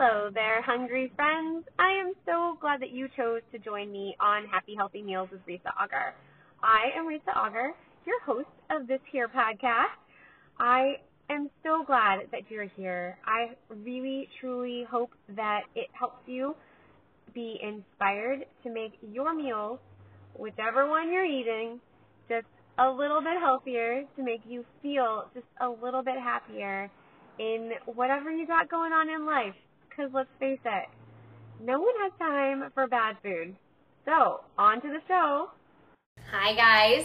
Hello there, hungry friends. I am so glad that you chose to join me on Happy Healthy Meals with Risa Auger. I am Risa Auger, your host of this here podcast. I am so glad that you're here. I really, truly hope that it helps you be inspired to make your meals, whichever one you're eating, just a little bit healthier to make you feel just a little bit happier in whatever you got going on in life. Because let's face it, no one has time for bad food. So, on to the show. Hi, guys.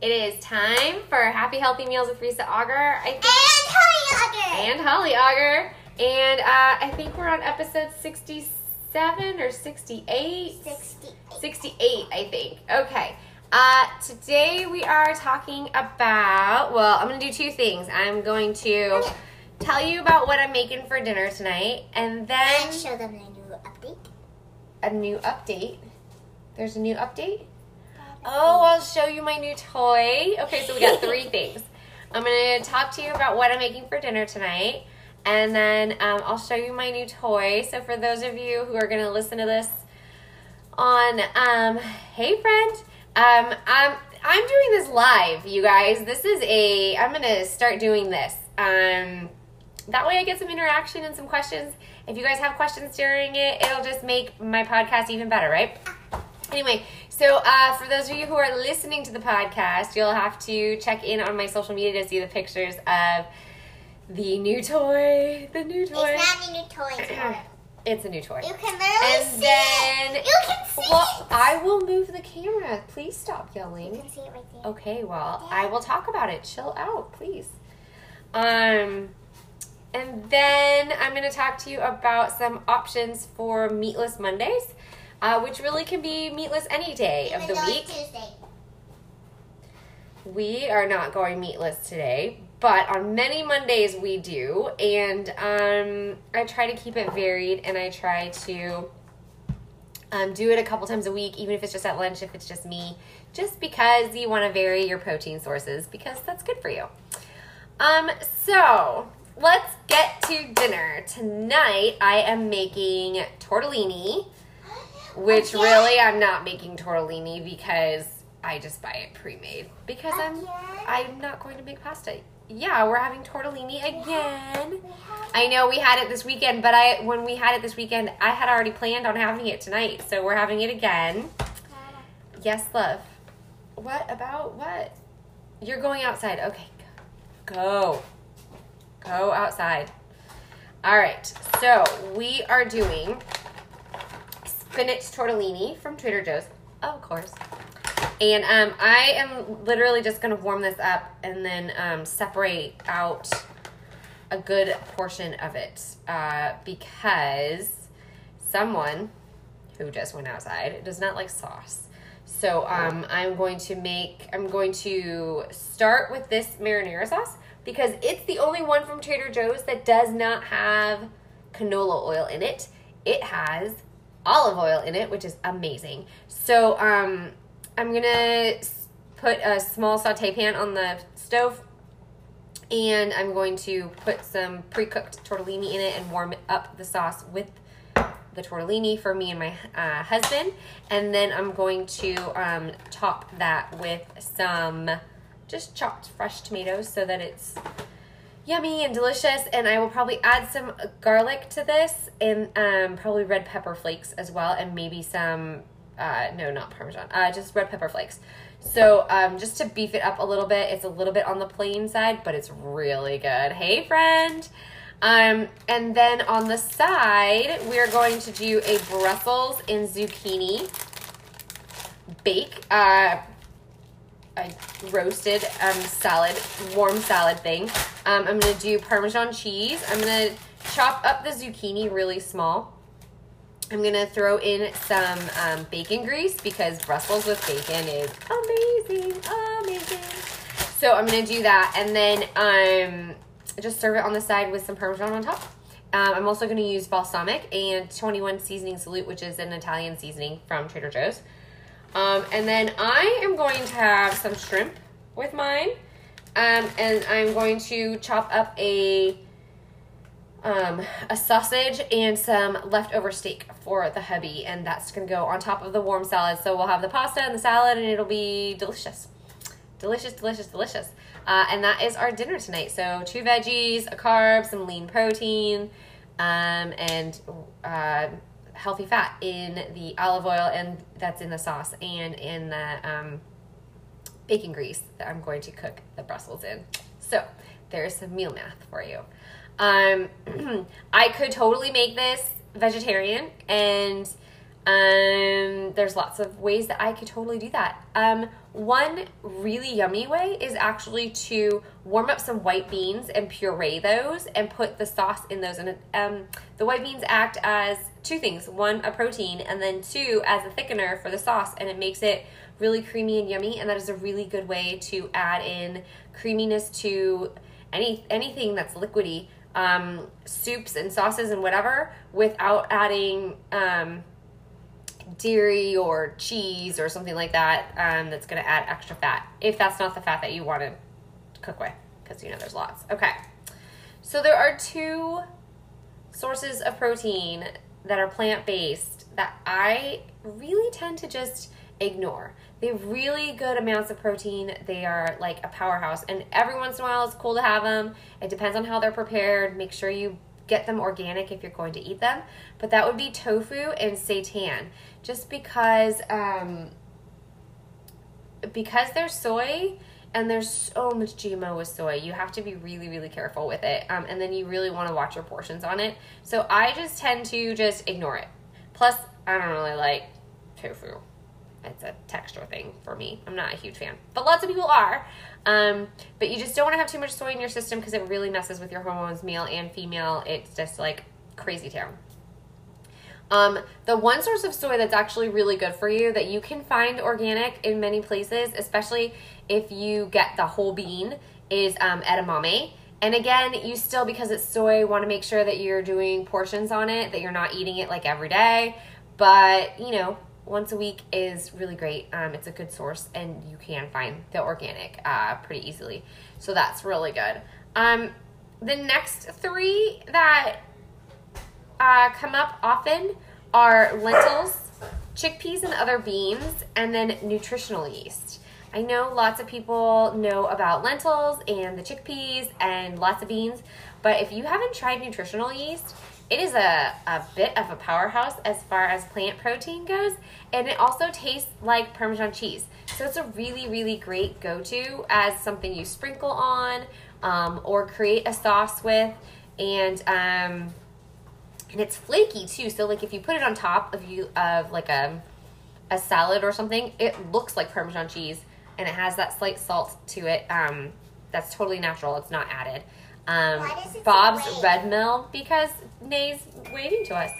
It is time for Happy Healthy Meals with Risa Auger. I think, And Holly Auger. and Holly Auger. And uh, I think we're on episode 67 or 68. 68. 68, I think. Okay. Uh, today we are talking about, well, I'm going to do two things. I'm going to tell you about what I'm making for dinner tonight, and then And show them the new update. a new update. There's a new update? Oh, I'll show you my new toy. Okay, so we got three things. I'm going to talk to you about what I'm making for dinner tonight, and then um, I'll show you my new toy. So, for those of you who are going to listen to this on, um, hey, friend, um, I'm, I'm doing this live, you guys. This is a, I'm going to start doing this. Um, that way I get some interaction and some questions. If you guys have questions during it, it'll just make my podcast even better, right? Anyway, so uh, for those of you who are listening to the podcast, you'll have to check in on my social media to see the pictures of the new toy. The new toy. It's not a new toy. It's a new toy. You can literally And see then- it. You can see Well, it. I will move the camera. Please stop yelling. You can see it right there. Okay, well, I will talk about it. Chill out, please. Um, and then I'm going to talk to you about some options for meatless Mondays, uh, which really can be meatless any day of the week. Tuesday. We are not going meatless today, but on many Mondays we do, and um, I try to keep it varied, and I try to um, do it a couple times a week, even if it's just at lunch, if it's just me, just because you want to vary your protein sources, because that's good for you. Um, so let's get to dinner tonight. I am making tortellini which Again? really I'm not making tortellini because I just buy it pre-made because I'm Again? I'm not going to make pasta. Yeah, we're having tortellini again. We have I know we had it this weekend, but I when we had it this weekend, I had already planned on having it tonight, so we're having it again. Yes, love. What about what? You're going outside. Okay, go. Go outside. All right, so we are doing spinach tortellini from Trader Joe's, of course. And um, I am literally just to warm this up and then um, separate out a good portion of it uh, because someone who just went outside does not like sauce. So um, I'm going to make, I'm going to start with this marinara sauce because it's the only one from Trader Joe's that does not have canola oil in it. It has olive oil in it, which is amazing. So um, I'm gonna put a small saute pan on the stove and I'm going to put some pre-cooked tortellini in it and warm up the sauce with the tortellini for me and my uh, husband, and then I'm going to um, top that with some just chopped fresh tomatoes so that it's yummy and delicious. And I will probably add some garlic to this and um, probably red pepper flakes as well, and maybe some uh, no, not parmesan, uh, just red pepper flakes. So um, just to beef it up a little bit, it's a little bit on the plain side, but it's really good. Hey, friend. Um, and then on the side, we're going to do a Brussels and zucchini bake, uh, a roasted um, salad, warm salad thing. Um, I'm gonna do Parmesan cheese. I'm gonna chop up the zucchini really small. I'm gonna throw in some um, bacon grease because Brussels with bacon is amazing, amazing. So I'm gonna do that, and then um, just serve it on the side with some Parmesan on top. Um, I'm also gonna use balsamic and 21 seasoning salute, which is an Italian seasoning from Trader Joe's. Um, and then I am going to have some shrimp with mine. Um, and I'm going to chop up a um, a sausage and some leftover steak for the hubby, and that's gonna go on top of the warm salad. So we'll have the pasta and the salad, and it'll be delicious, delicious, delicious, delicious. Uh, and that is our dinner tonight. So two veggies, a carb, some lean protein, um, and uh, healthy fat in the olive oil, and that's in the sauce and in the um, grease that I'm going to cook the Brussels in. So there's some meal math for you. Um, I could totally make this vegetarian, and um, there's lots of ways that I could totally do that. Um, one really yummy way is actually to warm up some white beans and puree those and put the sauce in those. And um, the white beans act as two things one, a protein, and then two, as a thickener for the sauce, and it makes it really creamy and yummy. And that is a really good way to add in creaminess to any anything that's liquidy um, soups and sauces and whatever without adding um, dairy or cheese or something like that um, that's going to add extra fat if that's not the fat that you want to cook with because you know there's lots okay so there are two sources of protein that are plant-based that i really tend to just ignore they have really good amounts of protein. They are like a powerhouse. And every once in a while, it's cool to have them. It depends on how they're prepared. Make sure you get them organic if you're going to eat them. But that would be tofu and seitan. Just because, um, because they're soy and there's so much GMO with soy, you have to be really, really careful with it. Um, and then you really want to watch your portions on it. So I just tend to just ignore it. Plus, I don't really like tofu it's a texture thing for me. I'm not a huge fan, but lots of people are. Um, but you just don't want to have too much soy in your system because it really messes with your hormones, male and female. It's just like crazy town. Um, the one source of soy that's actually really good for you that you can find organic in many places, especially if you get the whole bean, is um, edamame. And again, you still, because it's soy, want to make sure that you're doing portions on it, that you're not eating it like every day. But, you know, once a week is really great. Um, it's a good source, and you can find the organic uh, pretty easily. So that's really good. Um, the next three that uh, come up often are lentils, chickpeas, and other beans, and then nutritional yeast. I know lots of people know about lentils and the chickpeas and lots of beans, but if you haven't tried nutritional yeast, it is a, a bit of a powerhouse as far as plant protein goes, and it also tastes like Parmesan cheese. So it's a really, really great go to as something you sprinkle on um, or create a sauce with. And um, and it's flaky too. So like if you put it on top of you of like a a salad or something, it looks like Parmesan cheese, and it has that slight salt to it. Um, that's totally natural. It's not added. Um, Bob's Red Mill because Nay's waving to us.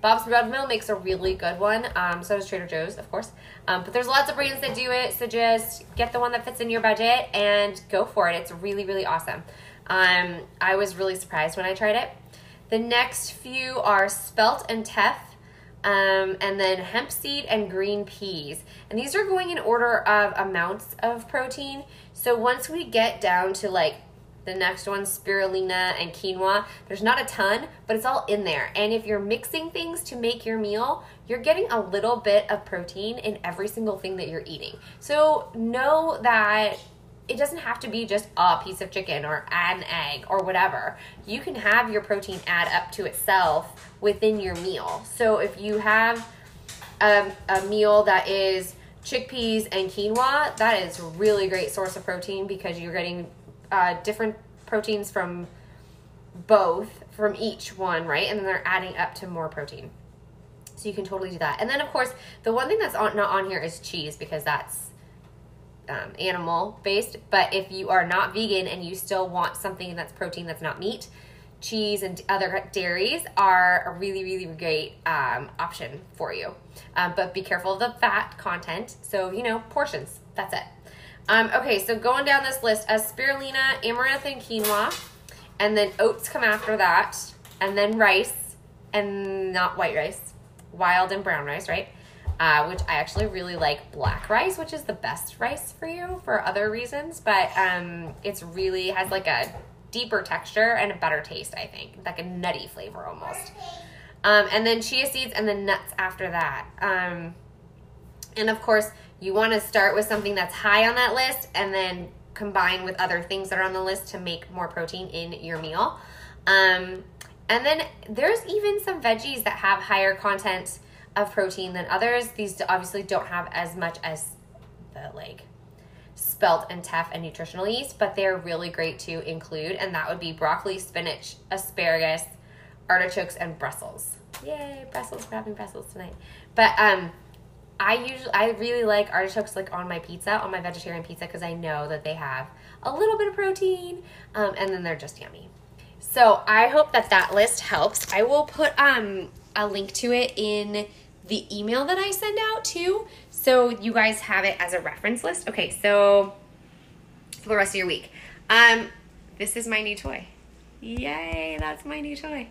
Bob's Red Mill makes a really good one. Um, so does Trader Joe's, of course. Um, but there's lots of brands that do it. So just get the one that fits in your budget and go for it. It's really, really awesome. Um, I was really surprised when I tried it. The next few are Spelt and Teff. Um, and then hemp seed and green peas. And these are going in order of amounts of protein. So once we get down to like the next one, spirulina and quinoa. There's not a ton, but it's all in there. And if you're mixing things to make your meal, you're getting a little bit of protein in every single thing that you're eating. So know that it doesn't have to be just a piece of chicken or an egg or whatever. You can have your protein add up to itself within your meal. So if you have a, a meal that is chickpeas and quinoa, that is a really great source of protein because you're getting uh, different proteins from both from each one, right? And then they're adding up to more protein. So you can totally do that. And then, of course, the one thing that's on, not on here is cheese because that's um, animal based. But if you are not vegan and you still want something that's protein that's not meat, cheese and other dairies are a really, really great um, option for you. Um, but be careful of the fat content. So, you know, portions. That's it. Um, okay, so going down this list, as spirulina, amaranth, and quinoa, and then oats come after that, and then rice, and not white rice, wild and brown rice, right? Uh, which I actually really like black rice, which is the best rice for you for other reasons, but um, it's really has like a deeper texture and a better taste, I think. Like a nutty flavor almost. Um, and then chia seeds and then nuts after that. Um, and of course, you want to start with something that's high on that list and then combine with other things that are on the list to make more protein in your meal. Um, and then there's even some veggies that have higher content of protein than others. These obviously don't have as much as the like spelt and teff and nutritional yeast, but they're really great to include, and that would be broccoli, spinach, asparagus, artichokes, and Brussels. Yay, Brussels! We're having Brussels tonight. But um, I usually I really like artichokes like on my pizza, on my vegetarian pizza, because I know that they have a little bit of protein, um, and then they're just yummy. So I hope that that list helps. I will put um a link to it in the email that I send out too, so you guys have it as a reference list. Okay, so for the rest of your week, um, this is my new toy. Yay! That's my new toy.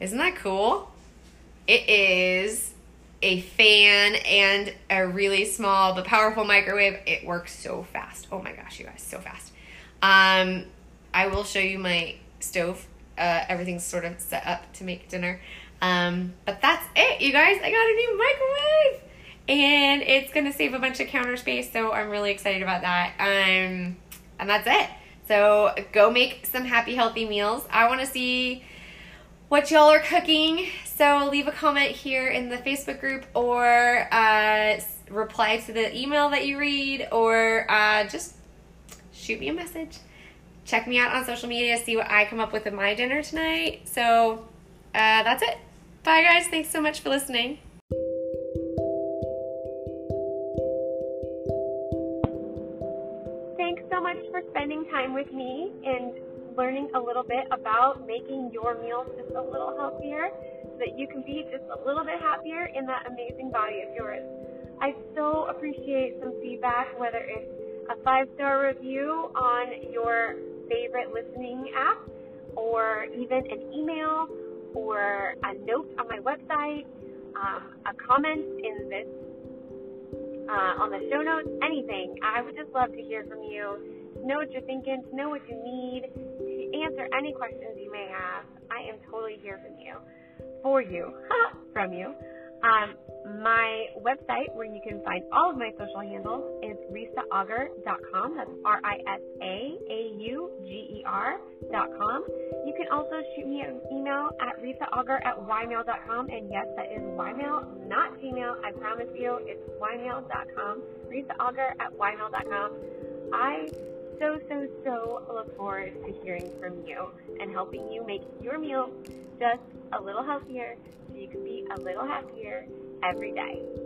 Isn't that cool? It is a fan and a really small but powerful microwave. It works so fast. Oh my gosh, you guys, so fast. Um, I will show you my stove. Uh, everything's sort of set up to make dinner. Um, but that's it, you guys. I got a new microwave. And it's to save a bunch of counter space, so I'm really excited about that. Um, and that's it. So go make some happy, healthy meals. I want to see what y'all are cooking. So leave a comment here in the Facebook group or uh, reply to the email that you read or uh, just shoot me a message. Check me out on social media, see what I come up with in my dinner tonight. So uh, that's it. Bye, guys. Thanks so much for listening. Thanks so much for spending time with me and learning a little bit about making your meals just a little healthier so that you can be just a little bit happier in that amazing body of yours. I so appreciate some feedback, whether it's a five star review on your favorite listening app, or even an email, or a note on my website, um, a comment in this uh, on the show notes, anything. I would just love to hear from you, to know what you're thinking, to know what you need, answer any questions you may have. I am totally here from you, for you, from you. Um, my website, where you can find all of my social handles, is risaauger.com. That's R I S A A U G E R.com. You can also shoot me an email at risaauger at ymail.com. And yes, that is ymail, not Gmail. I promise you, it's ymail.com. risaauger at ymail.com. I so, so, so look forward to hearing from you and helping you make your meal just a little healthier so you can be a little happier every day.